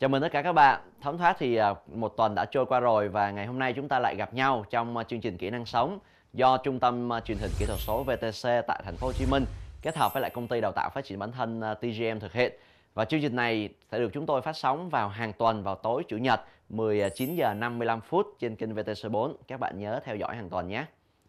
Chào mừng tất cả các bạn. Thấm thoát thì à, một tuần đã trôi qua rồi và ngày hôm nay chúng ta lại gặp nhau trong à, chương trình kỹ năng sống do Trung tâm à, truyền hình kỹ thuật số VTC tại thành phố Hồ Chí Minh kết hợp với lại công ty đào tạo phát triển bản thân TGM thực hiện. Và chương trình này sẽ được chúng tôi phát sóng vào hàng tuần vào tối chủ nhật 19 giờ 55 phút trên kênh VTC4. Các bạn nhớ theo dõi hàng tuần nhé.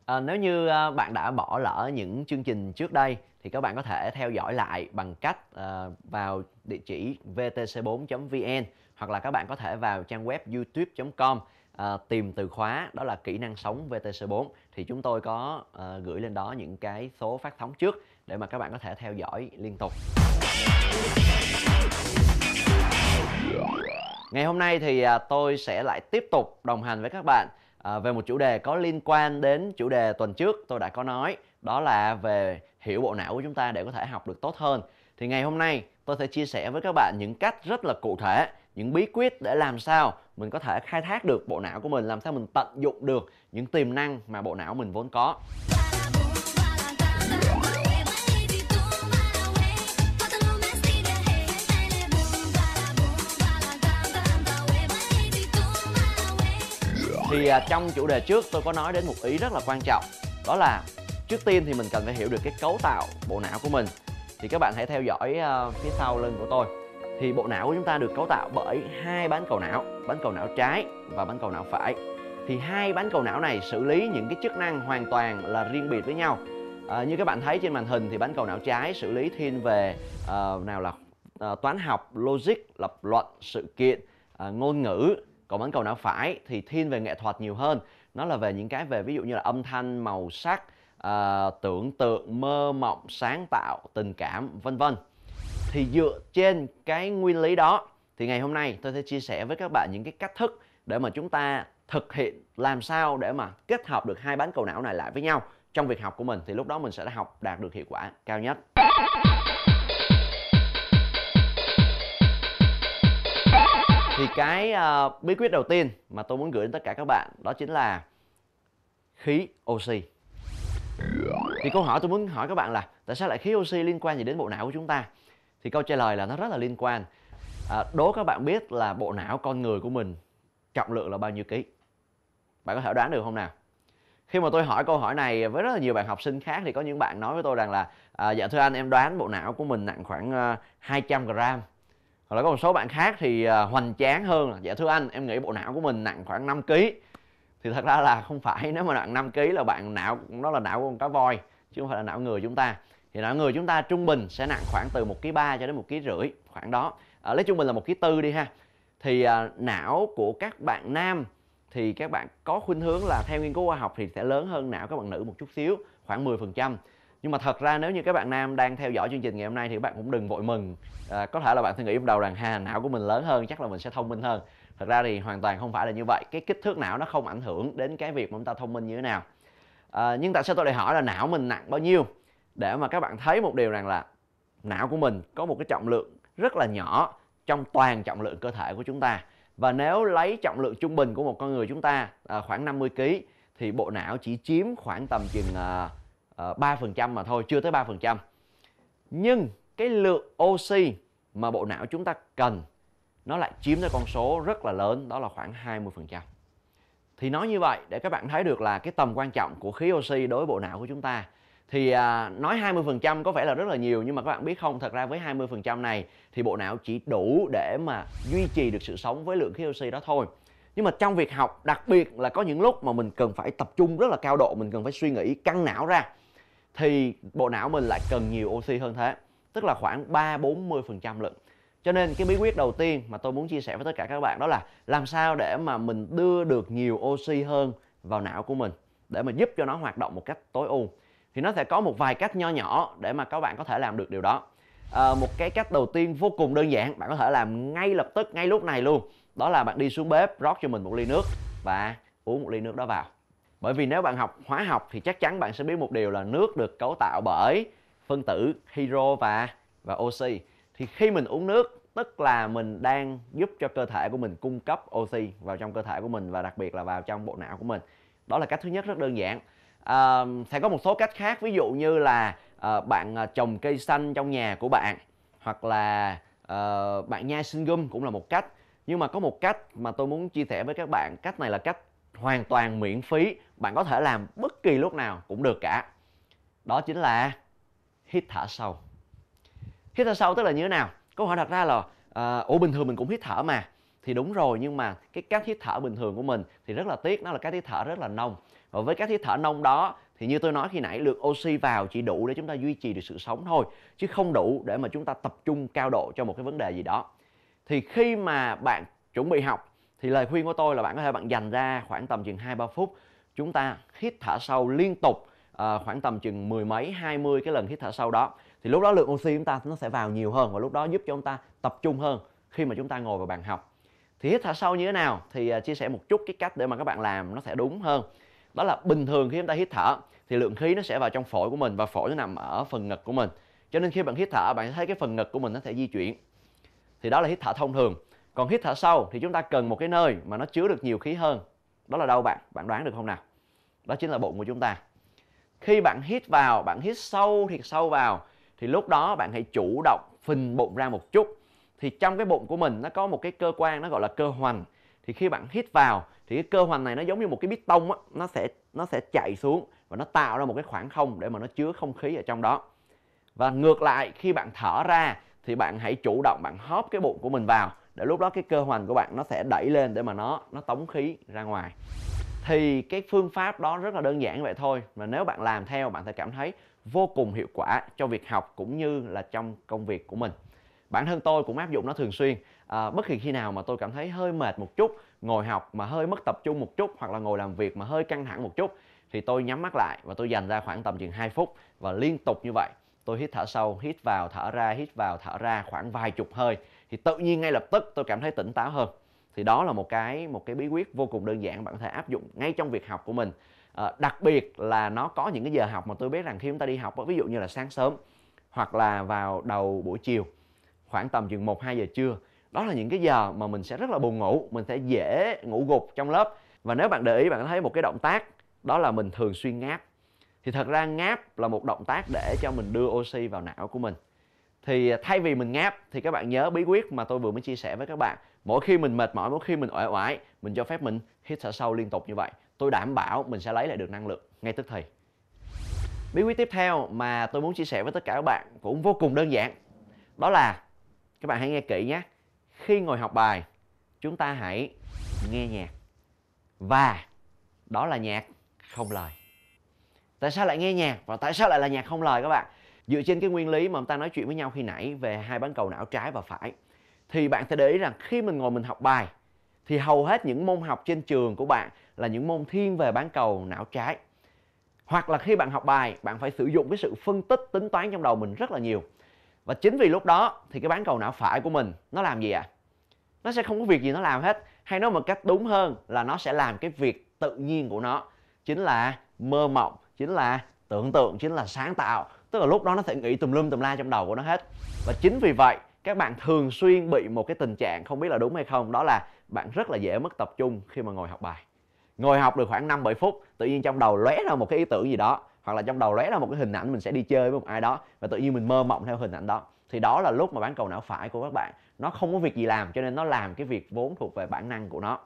À, nếu như bạn đã bỏ lỡ những chương trình trước đây thì các bạn có thể theo dõi lại bằng cách uh, vào địa chỉ vtc4.vn hoặc là các bạn có thể vào trang web youtube.com à, ờ, tìm từ khóa đó là kỹ năng sống VTC4 thì chúng tôi có à, gửi lên đó những cái số phát sóng trước để mà các bạn có thể theo dõi liên tục. Ngày hôm nay thì à, tôi sẽ lại tiếp tục đồng hành với các bạn à, về một chủ đề có liên quan đến chủ đề tuần trước tôi đã có nói đó là về hiểu bộ não của chúng ta để có thể học được tốt hơn thì ngày hôm nay tôi sẽ chia sẻ với các bạn những cách rất là cụ thể, những bí quyết để làm sao mình có thể khai thác được bộ não của mình, làm sao mình tận dụng được những tiềm năng mà bộ não mình vốn có. Thì à, trong chủ đề trước tôi có nói đến một ý rất là quan trọng, đó là trước tiên thì mình cần phải hiểu được cái cấu tạo bộ não của mình thì các bạn hãy theo dõi uh, phía sau lưng của tôi. Thì bộ não của chúng ta được cấu tạo bởi hai bán cầu não bán cầu não trái và bán cầu não phải. Thì hai bán cầu não này xử lý những cái chức năng hoàn toàn là riêng biệt với nhau. À, như các bạn thấy trên màn hình thì bán cầu não trái xử lý thiên về uh, nào là uh, toán học logic lập luận sự kiện uh, ngôn ngữ. Còn bán cầu não phải thì thiên về nghệ thuật nhiều hơn. Nó là về những cái về ví dụ như là âm thanh màu sắc à, tưởng tượng mơ mộng sáng tạo tình cảm vân vân. Thì dựa trên cái nguyên lý đó thì ngày hôm nay tôi sẽ chia sẻ với các bạn những cái cách thức để mà chúng ta thực hiện làm sao để mà kết hợp được hai bán cầu não này lại với nhau trong việc học của mình. Thì lúc đó mình sẽ học đạt được hiệu quả cao nhất. Thì cái uh, bí quyết đầu tiên mà tôi muốn gửi đến tất cả các bạn đó chính là khí oxy thì câu hỏi tôi muốn hỏi các bạn là tại sao lại khí oxy liên quan gì đến bộ não của chúng ta? Thì câu trả lời là nó rất là liên quan. À, đố các bạn biết là bộ não con người của mình trọng lượng là bao nhiêu ký? Bạn có thể đoán được không nào? Khi mà tôi hỏi câu hỏi này với rất là nhiều bạn học sinh khác thì có những bạn nói với tôi rằng là à, dạ thưa anh em đoán bộ não của mình nặng khoảng à, uh, 200 gram. Hoặc là có một số bạn khác thì uh, hoành tráng hơn là dạ thưa anh em nghĩ bộ não của mình nặng khoảng 5 kg thì thật ra là không phải nếu mà nặng 5 kg là bạn não nó là não của con cá voi chứ không phải là não người chúng ta. Thì não người chúng ta trung bình sẽ nặng khoảng từ một kg ba cho đến một kg rưỡi khoảng đó. À, lấy trung bình là một kg tư đi ha. Thì à, não của các bạn nam thì các bạn có khuynh hướng là theo nghiên cứu khoa học thì sẽ lớn hơn não các bạn nữ một chút xíu khoảng 10% nhưng mà thật ra nếu như các bạn nam đang theo dõi chương trình ngày hôm nay thì các bạn cũng đừng vội mừng. À, có thể là bạn suy nghĩ trong đầu rằng ha não của mình lớn hơn chắc là mình sẽ thông minh hơn thật ra thì hoàn toàn không phải là như vậy. Cái kích thước não nó không ảnh hưởng đến cái việc mà chúng ta thông minh như thế nào. À, nhưng tại sao tôi lại hỏi là não mình nặng bao nhiêu? Để mà các bạn thấy một điều rằng là não của mình có một cái trọng lượng rất là nhỏ trong toàn trọng lượng cơ thể của chúng ta. Và nếu lấy trọng lượng trung bình của một con người chúng ta à, khoảng 50 kg thì bộ não chỉ chiếm khoảng tầm chừng à, à, 3% mà thôi, chưa tới 3%. Nhưng cái lượng oxy mà bộ não chúng ta cần nó lại chiếm tới con số rất là lớn đó là khoảng 20%. Thì nói như vậy để các bạn thấy được là cái tầm quan trọng của khí oxy đối với bộ não của chúng ta. Thì à, nói 20% có vẻ là rất là nhiều nhưng mà các bạn biết không, thật ra với 20% này thì bộ não chỉ đủ để mà duy trì được sự sống với lượng khí oxy đó thôi. Nhưng mà trong việc học, đặc biệt là có những lúc mà mình cần phải tập trung rất là cao độ, mình cần phải suy nghĩ căng não ra thì bộ não mình lại cần nhiều oxy hơn thế. Tức là khoảng 3 40% lượng. Cho nên cái bí quyết đầu tiên mà tôi muốn chia sẻ với tất cả các bạn đó là làm sao để mà mình đưa được nhiều oxy hơn vào não của mình để mà giúp cho nó hoạt động một cách tối ưu. Thì nó sẽ có một vài cách nho nhỏ để mà các bạn có thể làm được điều đó. À, một cái cách đầu tiên vô cùng đơn giản bạn có thể làm ngay lập tức ngay lúc này luôn đó là bạn đi xuống bếp rót cho mình một ly nước và uống một ly nước đó vào bởi vì nếu bạn học hóa học thì chắc chắn bạn sẽ biết một điều là nước được cấu tạo bởi phân tử hydro và và oxy thì khi mình uống nước tức là mình đang giúp cho cơ thể của mình cung cấp oxy vào trong cơ thể của mình và đặc biệt là vào trong bộ não của mình. Đó là cách thứ nhất rất đơn giản. À, sẽ có một số cách khác ví dụ như là à, bạn à, trồng cây xanh trong nhà của bạn hoặc là à, bạn nhai sinh gum cũng là một cách. Nhưng mà có một cách mà tôi muốn chia sẻ với các bạn cách này là cách hoàn toàn miễn phí. Bạn có thể làm bất kỳ lúc nào cũng được cả. Đó chính là hít thở sâu hít thở sâu tức là như thế nào? Câu hỏi đặt ra là à, ủa bình thường mình cũng hít thở mà. Thì đúng rồi nhưng mà cái cách hít thở bình thường của mình thì rất là tiếc nó là cách hít thở rất là nông. Và với cách hít thở nông đó thì như tôi nói khi nãy lượng oxy vào chỉ đủ để chúng ta duy trì được sự sống thôi chứ không đủ để mà chúng ta tập trung cao độ cho một cái vấn đề gì đó. Thì khi mà bạn chuẩn bị học thì lời khuyên của tôi là bạn có thể bạn dành ra khoảng tầm chừng hai ba phút chúng ta hít thở sâu liên tục à, khoảng tầm chừng mười mấy hai mươi cái lần hít thở sâu đó thì lúc đó lượng oxy chúng ta nó sẽ vào nhiều hơn và lúc đó giúp cho chúng ta tập trung hơn khi mà chúng ta ngồi vào bàn học. Thì hít thở sâu như thế nào thì à, chia sẻ một chút cái cách để mà các bạn làm nó sẽ đúng hơn. Đó là bình thường khi chúng ta hít thở thì lượng khí nó sẽ vào trong phổi của mình và phổi nó nằm ở phần ngực của mình. Cho nên khi bạn hít thở, bạn sẽ thấy cái phần ngực của mình nó sẽ di chuyển. Thì đó là hít thở thông thường. Còn hít thở sâu thì chúng ta cần một cái nơi mà nó chứa được nhiều khí hơn. Đó là đâu bạn? Bạn đoán được không nào? Đó chính là bụng của chúng ta. Khi bạn hít vào, bạn hít sâu thiệt sâu vào thì lúc đó bạn hãy chủ động phình bụng ra một chút. Thì trong cái bụng của mình nó có một cái cơ quan nó gọi là cơ hoành. Thì khi bạn hít vào thì cái cơ hoành này nó giống như một cái bít tông á, nó sẽ nó sẽ chạy xuống và nó tạo ra một cái khoảng không để mà nó chứa không khí ở trong đó. Và ngược lại, khi bạn thở ra thì bạn hãy chủ động bạn hóp cái bụng của mình vào để lúc đó cái cơ hoành của bạn nó sẽ đẩy lên để mà nó nó tống khí ra ngoài. Thì cái phương pháp đó rất là đơn giản vậy thôi. Mà nếu bạn làm theo, bạn sẽ cảm thấy vô cùng hiệu quả cho việc học cũng như là trong công việc của mình. Bản thân tôi cũng áp dụng nó thường xuyên. À, bất kỳ khi nào mà tôi cảm thấy hơi mệt một chút ngồi học mà hơi mất tập trung một chút hoặc là ngồi làm việc mà hơi căng thẳng một chút thì tôi nhắm mắt lại và tôi dành ra khoảng tầm chừng 2 phút và liên tục như vậy. Tôi hít thở sâu hít vào thở ra hít vào thở ra khoảng vài chục hơi thì tự nhiên ngay lập tức tôi cảm thấy tỉnh táo hơn. Thì đó là một cái một cái bí quyết vô cùng đơn giản bạn có thể áp dụng ngay trong việc học của mình à, đặc biệt là nó có những cái giờ học mà tôi biết rằng khi chúng ta đi học ví dụ như là sáng sớm hoặc là vào đầu buổi chiều khoảng tầm chừng 1 2 giờ trưa. Đó là những cái giờ mà mình sẽ rất là buồn ngủ, mình sẽ dễ ngủ gục trong lớp. Và nếu bạn để ý bạn thấy một cái động tác đó là mình thường xuyên ngáp. Thì thật ra ngáp là một động tác để cho mình đưa oxy vào não của mình. Thì thay vì mình ngáp thì các bạn nhớ bí quyết mà tôi vừa mới chia sẻ với các bạn. Mỗi khi mình mệt mỏi, mỗi khi mình uể oải, mình cho phép mình hít thở sâu liên tục như vậy. Tôi đảm bảo mình sẽ lấy lại được năng lượng ngay tức thì. Bí quyết tiếp theo mà tôi muốn chia sẻ với tất cả các bạn cũng vô cùng đơn giản. Đó là các bạn hãy nghe kỹ nhé khi ngồi học bài chúng ta hãy nghe nhạc và đó là nhạc không lời tại sao lại nghe nhạc và tại sao lại là nhạc không lời các bạn dựa trên cái nguyên lý mà chúng ta nói chuyện với nhau khi nãy về hai bán cầu não trái và phải thì bạn sẽ để ý rằng khi mình ngồi mình học bài, thì hầu hết những môn học trên trường của bạn là những môn thiên về bán cầu não trái. Hoặc là khi bạn học bài, bạn phải sử dụng cái sự phân tích tính toán trong đầu mình rất là nhiều. Và chính vì lúc đó thì cái bán cầu não phải của mình nó làm gì ạ? À? nó sẽ không có việc gì nó làm hết. Hay nói một cách đúng hơn là nó sẽ làm cái việc tự nhiên của nó. Chính là mơ mộng, chính là tưởng tượng, chính là sáng tạo. Tức là lúc đó nó sẽ nghĩ tùm lum tùm la trong đầu của nó hết. Và chính vì vậy các bạn thường xuyên bị một cái tình trạng, không biết là đúng hay không, đó là bạn rất là dễ mất tập trung khi mà ngồi học bài. Ngồi học được khoảng 5 7 phút, tự nhiên trong đầu lóe ra một cái ý tưởng gì đó, hoặc là trong đầu lóe ra một cái hình ảnh mình sẽ đi chơi với một ai đó, và tự nhiên mình mơ mộng theo hình ảnh đó. Thì đó là lúc mà bán cầu não phải của các bạn. Nó không có việc gì làm, cho nên nó làm cái việc vốn thuộc về bản năng của nó.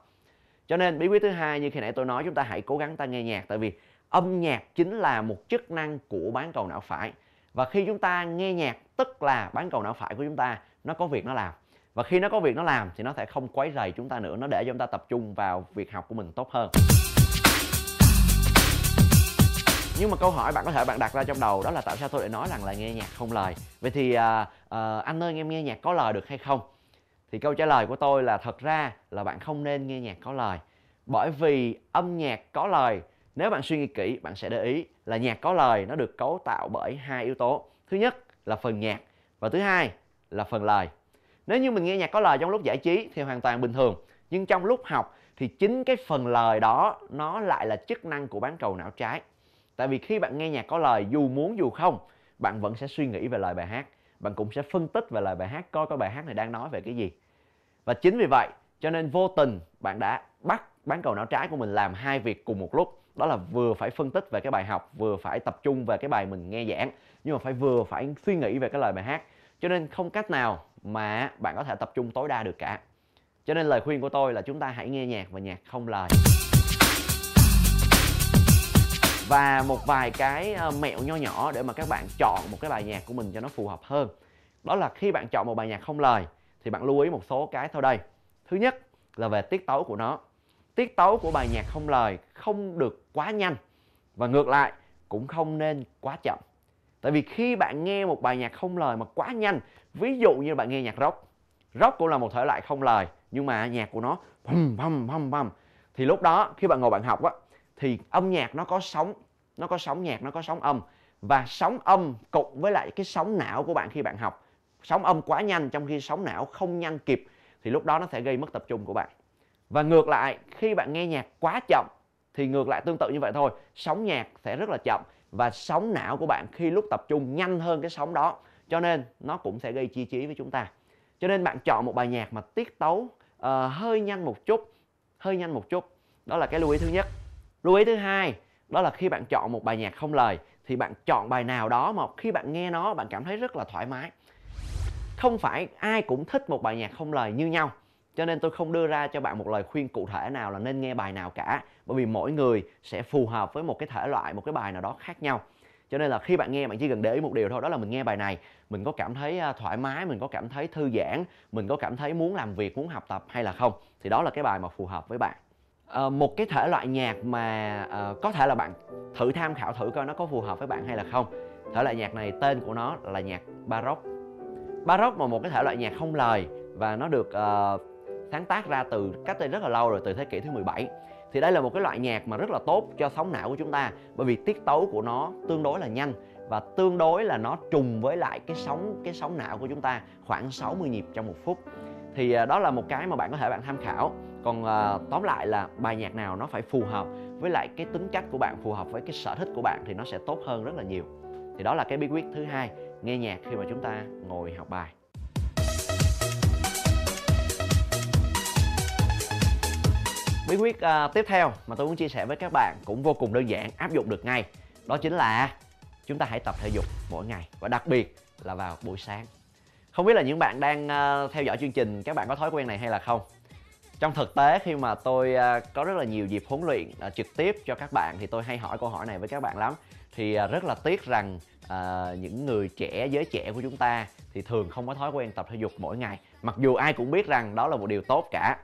Cho nên bí quyết thứ hai như khi nãy tôi nói, chúng ta hãy cố gắng ta nghe nhạc, tại vì âm nhạc chính là một chức năng của bán cầu não phải. Và khi chúng ta nghe nhạc tức là bán cầu não phải của chúng ta nó có việc nó làm. Và khi nó có việc nó làm thì nó sẽ không quấy rầy chúng ta nữa nó để cho chúng ta tập trung vào việc học của mình tốt hơn. Nhưng mà câu hỏi bạn có thể bạn đặt ra trong đầu đó là tại sao tôi lại nói rằng là nghe nhạc không lời? Vậy thì à, à, anh ơi em nghe nhạc có lời được hay không? Thì câu trả lời của tôi là thật ra là bạn không nên nghe nhạc có lời. Bởi vì âm nhạc có lời nếu bạn suy nghĩ kỹ bạn sẽ để ý là nhạc có lời nó được cấu tạo bởi hai yếu tố. Thứ nhất là phần nhạc và thứ hai là phần lời. Nếu như mình nghe nhạc có lời trong lúc giải trí thì hoàn toàn bình thường, nhưng trong lúc học thì chính cái phần lời đó nó lại là chức năng của bán cầu não trái. Tại vì khi bạn nghe nhạc có lời, dù muốn dù không, bạn vẫn sẽ suy nghĩ về lời bài hát, bạn cũng sẽ phân tích về lời bài hát, coi coi bài hát này đang nói về cái gì. Và chính vì vậy, cho nên vô tình bạn đã bắt bán cầu não trái của mình làm hai việc cùng một lúc đó là vừa phải phân tích về cái bài học, vừa phải tập trung về cái bài mình nghe giảng, nhưng mà phải vừa phải suy nghĩ về cái lời bài hát. Cho nên không cách nào mà bạn có thể tập trung tối đa được cả. Cho nên lời khuyên của tôi là chúng ta hãy nghe nhạc và nhạc không lời. Và một vài cái ờ, mẹo nho nhỏ để mà các bạn chọn một cái bài nhạc của mình cho nó phù hợp hơn. Đó là khi bạn chọn một bài nhạc không lời, thì bạn lưu ý một số cái sau đây. Thứ nhất là về tiết tấu của nó tiết tấu của bài nhạc không lời không được quá nhanh và ngược lại cũng không nên quá chậm. Tại vì khi bạn nghe một bài nhạc không lời mà quá nhanh, ví dụ như bạn nghe nhạc rock rock cũng là một thể loại không lời nhưng mà nhạc của nó bum bum bum bum thì lúc đó khi bạn ngồi bạn học á, thì âm nhạc nó có sóng, nó có sóng nhạc, nó có sóng âm. Và sóng âm cộng với lại cái sóng não của bạn khi bạn học. Sóng âm quá nhanh trong khi sóng não không nhanh kịp thì lúc đó nó sẽ gây mất tập trung của bạn và ngược lại khi bạn nghe nhạc quá chậm thì ngược lại tương tự như vậy thôi. Sóng nhạc sẽ rất là chậm và sóng não của bạn khi lúc tập trung nhanh hơn cái sóng đó. Cho nên nó cũng sẽ gây chi trí với chúng ta. Cho nên bạn chọn một bài nhạc mà tiết tấu uh, hơi nhanh một chút hơi nhanh một chút. Đó là cái lưu ý thứ nhất. Lưu ý thứ hai đó là khi bạn chọn một bài nhạc không lời thì bạn chọn bài nào đó mà khi bạn nghe nó bạn cảm thấy rất là thoải mái. Không phải ai cũng thích một bài nhạc không lời như nhau cho nên tôi không đưa ra cho bạn một lời khuyên cụ thể nào là nên nghe bài nào cả. Bởi vì mỗi người sẽ phù hợp với một cái thể loại một cái bài nào đó khác nhau. Cho nên là khi bạn nghe bạn chỉ cần để ý một điều thôi đó là mình nghe bài này mình có cảm thấy à, thoải mái mình có cảm thấy thư giãn mình có cảm thấy muốn làm việc muốn học tập hay là không thì đó là cái bài mà phù hợp với bạn. À, một cái thể loại nhạc mà à, có thể là bạn thử tham khảo thử coi nó có phù hợp với bạn hay là không. Thể loại nhạc này tên của nó là nhạc baroque. Baroque mà một cái thể loại nhạc không lời và nó được uh, sáng tác ra từ cách đây rất là lâu rồi từ thế kỷ thứ 17 thì đây là một cái loại nhạc mà rất là tốt cho sóng não của chúng ta bởi vì tiết tấu của nó tương đối là nhanh và tương đối là nó trùng với lại cái sóng cái sóng não của chúng ta khoảng 60 nhịp trong một phút. Thì à, đó là một cái mà bạn có thể bạn tham khảo. Còn à, tóm lại là bài nhạc nào nó phải phù hợp với lại cái tính cách của bạn phù hợp với cái sở thích của bạn thì nó sẽ tốt hơn rất là nhiều. Thì đó là cái bí quyết thứ hai nghe nhạc khi mà chúng ta ngồi học bài. Bí quyết uh, tiếp theo mà tôi muốn chia sẻ với các bạn cũng vô cùng đơn giản áp dụng được ngay đó chính là chúng ta hãy tập thể dục mỗi ngày và đặc biệt là vào buổi sáng. Không biết là những bạn đang uh, theo dõi chương trình các bạn có thói quen này hay là không? Trong thực tế khi mà tôi uh, có rất là nhiều dịp huấn luyện uh, trực tiếp cho các bạn thì tôi hay hỏi câu hỏi này với các bạn lắm. Thì uh, rất là tiếc rằng uh, những người trẻ giới trẻ của chúng ta thì thường không có thói quen tập thể dục mỗi ngày. Mặc dù ai cũng biết rằng đó là một điều tốt cả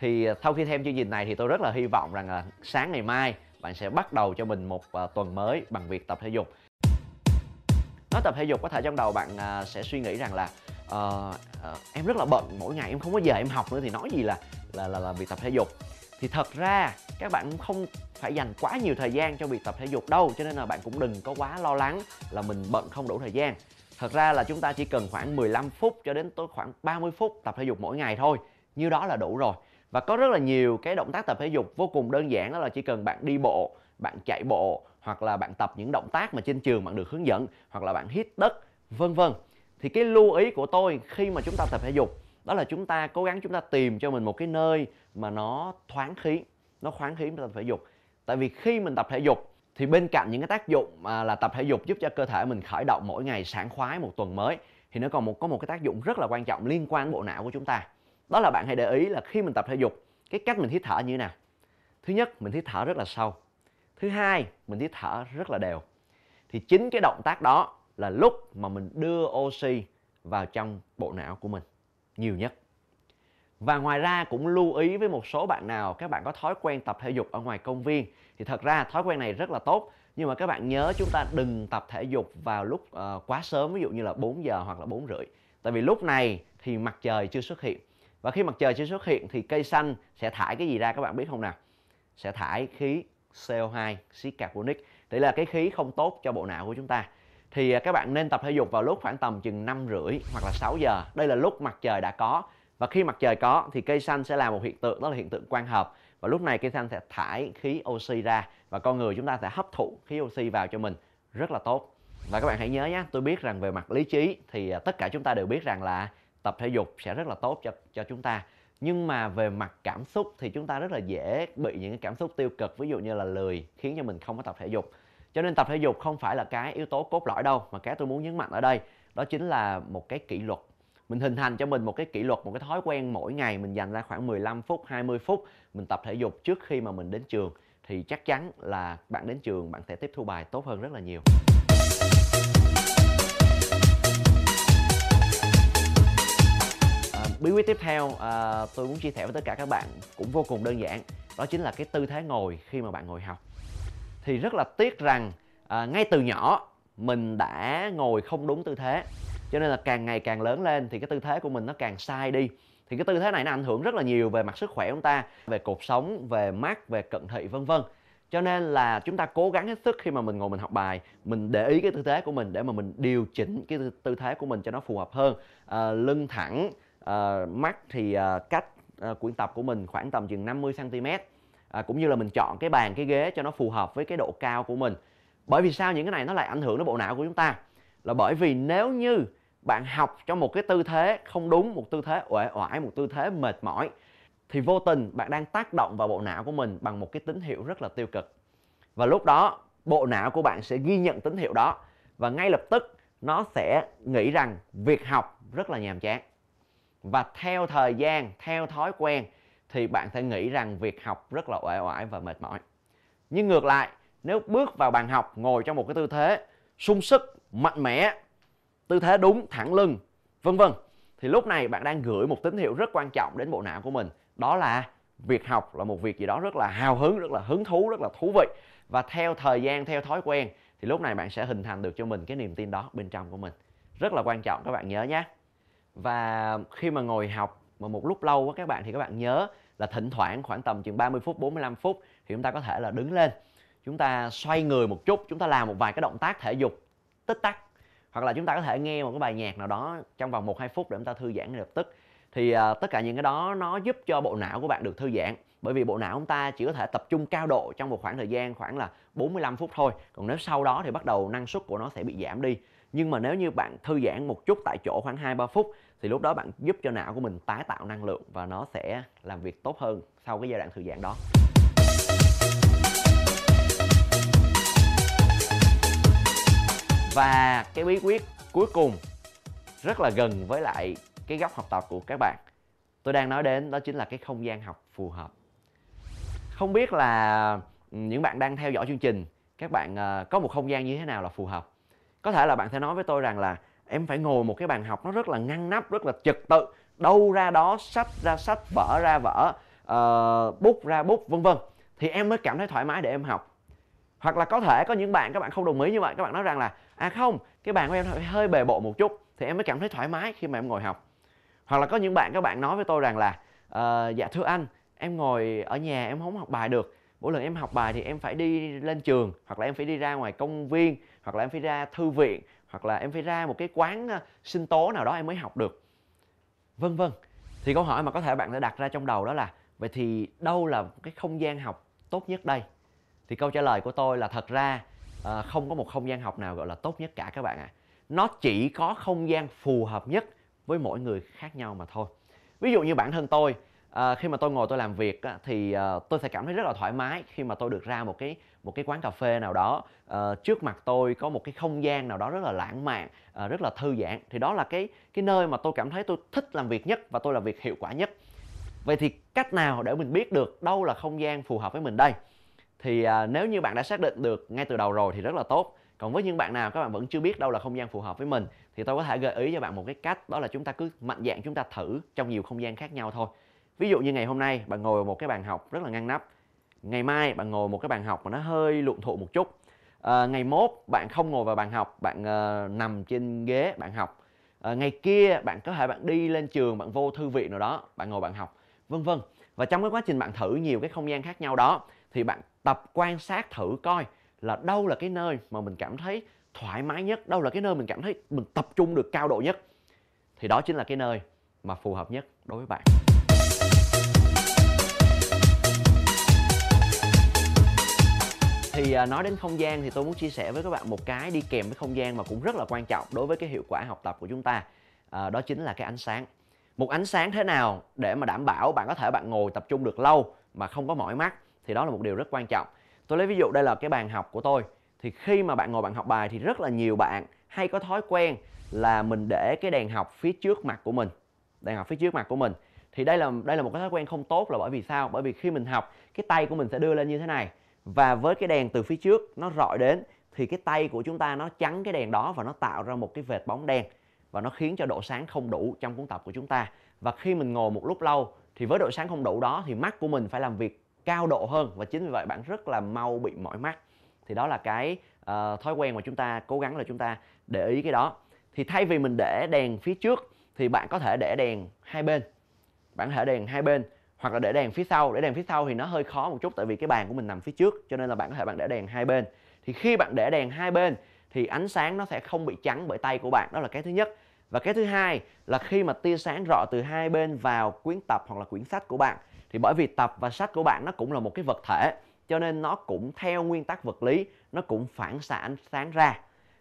thì à, sau khi xem chương trình này thì tôi rất là hy vọng rằng là sáng ngày mai bạn sẽ bắt đầu cho mình một à, tuần mới bằng việc tập thể dục. Nói tập thể dục có thể trong đầu bạn à, sẽ suy nghĩ rằng là uh, uh, em rất là bận mỗi ngày em không có giờ em học nữa thì nói gì là là là, là việc tập thể dục. Thì thật ra các bạn cũng không phải dành quá nhiều thời gian cho việc tập thể dục đâu cho nên là bạn cũng đừng có quá lo lắng là mình bận không đủ thời gian. Thật ra là chúng ta chỉ cần khoảng 15 phút cho đến tới khoảng 30 phút tập thể dục mỗi ngày thôi như đó là đủ rồi và có rất là nhiều cái động tác tập thể dục vô cùng đơn giản, đó là chỉ cần bạn đi bộ, bạn chạy bộ, hoặc là bạn tập những động tác mà trên trường bạn được hướng dẫn, hoặc là bạn hít đất, vân vân. Thì cái lưu ý của tôi khi mà chúng ta tập thể dục, đó là chúng ta cố gắng chúng ta tìm cho mình một cái nơi mà nó thoáng khí, nó khoáng khí tập thể dục. Tại vì khi mình tập thể dục, thì bên cạnh những cái tác dụng mà là tập thể dục giúp cho cơ thể mình khởi động mỗi ngày, sảng khoái một tuần mới, thì nó còn một, có một cái tác dụng rất là quan trọng liên quan đến bộ não của chúng ta đó là bạn hãy để ý là khi mình tập thể dục cái cách mình hít thở như thế nào. Thứ nhất mình hít thở rất là sâu. Thứ hai mình hít thở rất là đều. Thì chính cái động tác đó là lúc mà mình đưa oxy vào trong bộ não của mình nhiều nhất. Và ngoài ra cũng lưu ý với một số bạn nào các bạn có thói quen tập thể dục ở ngoài công viên thì thật ra thói quen này rất là tốt. Nhưng mà các bạn nhớ chúng ta đừng tập thể dục vào lúc uh, quá sớm ví dụ như là 4 giờ hoặc là 4 rưỡi. Tại vì lúc này thì mặt trời chưa xuất hiện và khi mặt trời chưa xuất hiện thì cây xanh sẽ thải cái gì ra, các bạn biết không nào? Sẽ thải khí CO2 khí carbonic. Đây là cái khí không tốt cho bộ não của chúng ta. Thì à, các bạn nên tập thể dục vào lúc khoảng tầm chừng năm rưỡi hoặc là 6 giờ. Đây là lúc mặt trời đã có. Và khi mặt trời có thì cây xanh sẽ làm một hiện tượng, đó là hiện tượng quang hợp. Và lúc này cây xanh sẽ thải khí oxy ra và con người chúng ta sẽ hấp thụ khí oxy vào cho mình. Rất là tốt. Và các bạn hãy nhớ nhé tôi biết rằng về mặt lý trí thì à, tất cả chúng ta đều biết rằng là tập thể dục sẽ rất là tốt cho cho chúng ta. Nhưng mà về mặt cảm xúc thì chúng ta rất là dễ bị những cái cảm xúc tiêu cực, ví dụ như là lười, khiến cho mình không có tập thể dục. Cho nên tập thể dục không phải là cái yếu tố cốt lõi đâu, mà cái tôi muốn nhấn mạnh ở đây, đó chính là một cái kỷ luật. Mình hình thành cho mình một cái kỷ luật, một cái thói quen mỗi ngày mình dành ra khoảng 15 phút 20 phút mình tập thể dục trước khi mà mình đến trường, thì chắc chắn là bạn đến trường bạn sẽ tiếp thu bài tốt hơn rất là nhiều. Bí quyết tiếp theo à, tôi muốn chia sẻ với tất cả các bạn cũng vô cùng đơn giản đó chính là cái tư thế ngồi khi mà bạn ngồi học. Thì rất là tiếc rằng à, ngay từ nhỏ mình đã ngồi không đúng tư thế cho nên là càng ngày càng lớn lên thì cái tư thế của mình nó càng sai đi. Thì cái tư thế này nó ảnh hưởng rất là nhiều về mặt sức khỏe của chúng ta về cột sống về mắt về cận thị vân vân. Cho nên là chúng ta cố gắng hết sức khi mà mình ngồi mình học bài mình để ý cái tư thế của mình để mà mình điều chỉnh cái tư thế của mình cho nó phù hợp hơn. À, lưng thẳng uh, mắt thì uh, cách uh, quyển tập của mình khoảng tầm chừng 50 cm à, cũng như là mình chọn cái bàn cái ghế cho nó phù hợp với cái độ cao của mình. Bởi vì sao những cái này nó lại ảnh hưởng đến bộ não của chúng ta? Là bởi vì nếu như bạn học trong một cái tư thế không đúng một tư thế uể oải một tư thế mệt mỏi thì vô tình bạn đang tác động vào bộ não của mình bằng một cái tín hiệu rất là tiêu cực. Và lúc đó bộ não của bạn sẽ ghi nhận tín hiệu đó và ngay lập tức nó sẽ nghĩ rằng việc học rất là nhàm chán và theo thời gian, theo thói quen, thì bạn sẽ nghĩ rằng việc học rất là uể oải và mệt mỏi. Nhưng ngược lại, nếu bước vào bàn học, ngồi trong một cái tư thế sung sức, mạnh mẽ, tư thế đúng, thẳng lưng, vân vân, thì lúc này bạn đang gửi một tín hiệu rất quan trọng đến bộ não của mình. Đó là việc học là một việc gì đó rất là hào hứng, rất là hứng thú, rất là thú vị. Và theo thời gian, theo thói quen, thì lúc này bạn sẽ hình thành được cho mình cái niềm tin đó bên trong của mình. Rất là quan trọng, các bạn nhớ nhé và khi mà ngồi học mà một lúc lâu quá các bạn thì các bạn nhớ là thỉnh thoảng khoảng tầm chừng 30 phút 45 phút thì chúng ta có thể là đứng lên. Chúng ta xoay người một chút chúng ta làm một vài cái động tác thể dục tích tắc. Hoặc là chúng ta có thể nghe một cái bài nhạc nào đó trong vòng một hai phút để chúng ta thư giãn ngay lập tức. Thì uh, tất cả những cái đó nó giúp cho bộ não của bạn được thư giãn. Bởi vì bộ não chúng ta chỉ có thể tập trung cao độ trong một khoảng thời gian khoảng là 45 phút thôi. Còn nếu sau đó thì bắt đầu năng suất của nó sẽ bị giảm đi. Nhưng mà nếu như bạn thư giãn một chút tại chỗ khoảng 2-3 phút thì lúc đó bạn giúp cho não của mình tái tạo năng lượng và nó sẽ làm việc tốt hơn sau cái giai đoạn thư giãn đó. Và cái bí quyết cuối cùng rất là gần với lại cái góc học tập của các bạn. Tôi đang nói đến đó chính là cái không gian học phù hợp. Không biết là ừ, những bạn đang theo dõi chương trình, các bạn ờ, có một không gian như thế nào là phù hợp? Có thể là bạn sẽ nói với tôi rằng là em phải ngồi một cái bàn học nó rất là ngăn nắp rất là trật tự. Đâu ra đó sách ra sách vở ra vở ờ, uh, bút ra bút vân vân. Thì em mới cảm thấy thoải mái để em học. Hoặc là có thể có những bạn các bạn không đồng ý như vậy các bạn nói rằng là à không cái bàn của em hơi bề bộ một chút. Thì em mới cảm thấy thoải mái khi mà em ngồi học. Hoặc là có những bạn các bạn nói với tôi rằng là uh, dạ thưa anh em ngồi ở nhà em không học bài được mỗi lần em học bài thì em phải đi lên trường hoặc là em phải đi ra ngoài công viên hoặc là em phải ra thư viện hoặc là em phải ra một cái quán ờ, sinh tố nào đó em mới học được. Vân vân. Thì câu hỏi mà có thể bạn sẽ đặt ra trong đầu đó là vậy thì đâu là cái không gian học tốt nhất đây? Thì câu trả lời của tôi là thật ra à, không có một không gian học nào gọi là tốt nhất cả các bạn ạ. À. nó chỉ có không gian phù hợp nhất với mỗi người khác nhau mà thôi. Ví dụ như bản thân tôi à, khi mà tôi ngồi tôi làm việc á, thì à, tôi sẽ cảm thấy rất là thoải mái khi mà tôi được ra một cái một cái quán cà phê nào đó. À, trước mặt tôi có một cái không gian nào đó rất là lãng mạn à, rất là thư giãn. Thì đó là cái cái nơi mà tôi cảm thấy tôi thích làm việc nhất và tôi làm việc hiệu quả nhất. Vậy thì cách nào để mình biết được đâu là không gian phù hợp với mình đây? Thì à, nếu như bạn đã xác định được ngay từ đầu rồi thì rất là tốt. Còn với những bạn nào các bạn vẫn chưa biết đâu là không gian phù hợp với mình thì tôi có thể gợi ý cho bạn một cái cách. Đó là chúng ta cứ mạnh dạn chúng ta thử trong nhiều không gian khác nhau thôi ví dụ như ngày hôm nay bạn ngồi một cái bàn học rất là ngăn nắp. Ngày mai bạn ngồi một cái bàn học mà nó hơi luộn thụ một chút. À, ngày mốt bạn không ngồi vào bàn học bạn uh, nằm trên ghế bạn học. À, ngày kia bạn có thể bạn đi lên trường bạn vô thư viện nào đó bạn ngồi bạn học vân vân. Và trong cái quá trình bạn thử nhiều cái không gian khác nhau đó thì bạn tập quan sát thử coi là đâu là cái nơi mà mình cảm thấy thoải mái nhất đâu là cái nơi mình cảm thấy mình tập trung được cao độ nhất. Thì đó chính là cái nơi mà phù hợp nhất đối với bạn. Thì à, nói đến không gian thì tôi muốn chia sẻ với các bạn một cái đi kèm với không gian mà cũng rất là quan trọng đối với cái hiệu quả học tập của chúng ta. À, đó chính là cái ánh sáng. Một ánh sáng thế nào để mà đảm bảo bạn có thể bạn ngồi tập trung được lâu mà không có mỏi mắt thì đó là một điều rất quan trọng. Tôi lấy ví dụ đây là cái bàn học của tôi. Thì khi mà bạn ngồi bạn học bài thì rất là nhiều bạn hay có thói quen là mình để cái đèn học phía trước mặt của mình. Đèn học phía trước mặt của mình. Thì đây là đây là một cái thói quen không tốt là bởi vì sao? Bởi vì khi mình học cái tay của mình sẽ đưa lên như thế này và với cái đèn từ phía trước nó rọi đến thì cái tay của chúng ta nó chắn cái đèn đó và nó tạo ra một cái vệt bóng đen. Và nó khiến cho độ sáng không đủ trong cuốn tập của chúng ta. Và khi mình ngồi một lúc lâu thì với độ sáng không đủ đó thì mắt của mình phải làm việc cao độ hơn. Và chính vì vậy bạn rất là mau bị mỏi mắt. Thì đó là cái uh, thói quen mà chúng ta cố gắng là chúng ta để ý cái đó. Thì thay vì mình để đèn phía trước thì bạn có thể để đèn hai bên. Bạn có thể đèn hai bên hoặc là để đèn phía sau. Để đèn phía sau thì nó hơi khó một chút, tại vì cái bàn của mình nằm phía trước, cho nên là bạn có thể bạn để đèn hai bên. Thì khi bạn để đèn hai bên thì ánh sáng nó sẽ không bị trắng bởi tay của bạn. Đó là cái thứ nhất. Và cái thứ hai là khi mà tia sáng rọi từ hai bên vào quyển tập hoặc là quyển sách của bạn, thì bởi vì tập và sách của bạn nó cũng là một cái vật thể, cho nên nó cũng theo nguyên tắc vật lý, nó cũng phản xạ ánh sáng ra.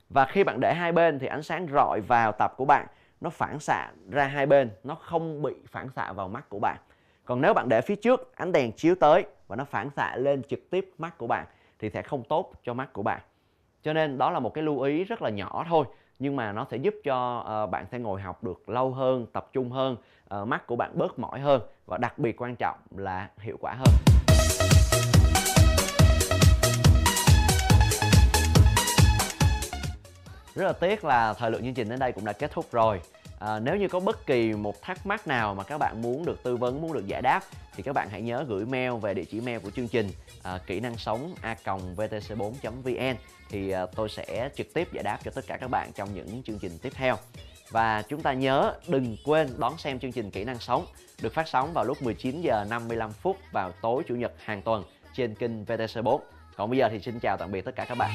Và khi bạn để hai bên thì ánh sáng rọi vào tập của bạn, nó phản xạ ra hai bên, nó không bị phản xạ vào mắt của bạn còn nếu bạn để phía trước ánh đèn chiếu tới và nó phản xạ lên trực tiếp mắt của bạn thì sẽ không tốt cho mắt của bạn. Cho nên đó là một cái lưu ý rất là nhỏ thôi nhưng mà nó sẽ giúp cho uh, bạn sẽ ngồi học được lâu hơn tập trung hơn uh, mắt của bạn bớt mỏi hơn và đặc biệt quan trọng là hiệu quả hơn. Rất là tiếc là thời lượng chương trình đến đây cũng đã kết thúc rồi à, nếu như có bất kỳ một thắc mắc nào mà các bạn muốn được tư vấn muốn được giải đáp thì các bạn hãy nhớ gửi mail về địa chỉ mail của chương trình à, kỹ năng sống a vtc 4 vn thì à, tôi sẽ trực tiếp giải đáp cho tất cả các bạn trong những chương trình tiếp theo và chúng ta nhớ đừng quên đón xem chương trình kỹ năng sống được phát sóng vào lúc 19 giờ 55 phút vào tối chủ nhật hàng tuần trên kênh VTC4. Còn bây giờ thì xin chào tạm biệt tất cả các bạn.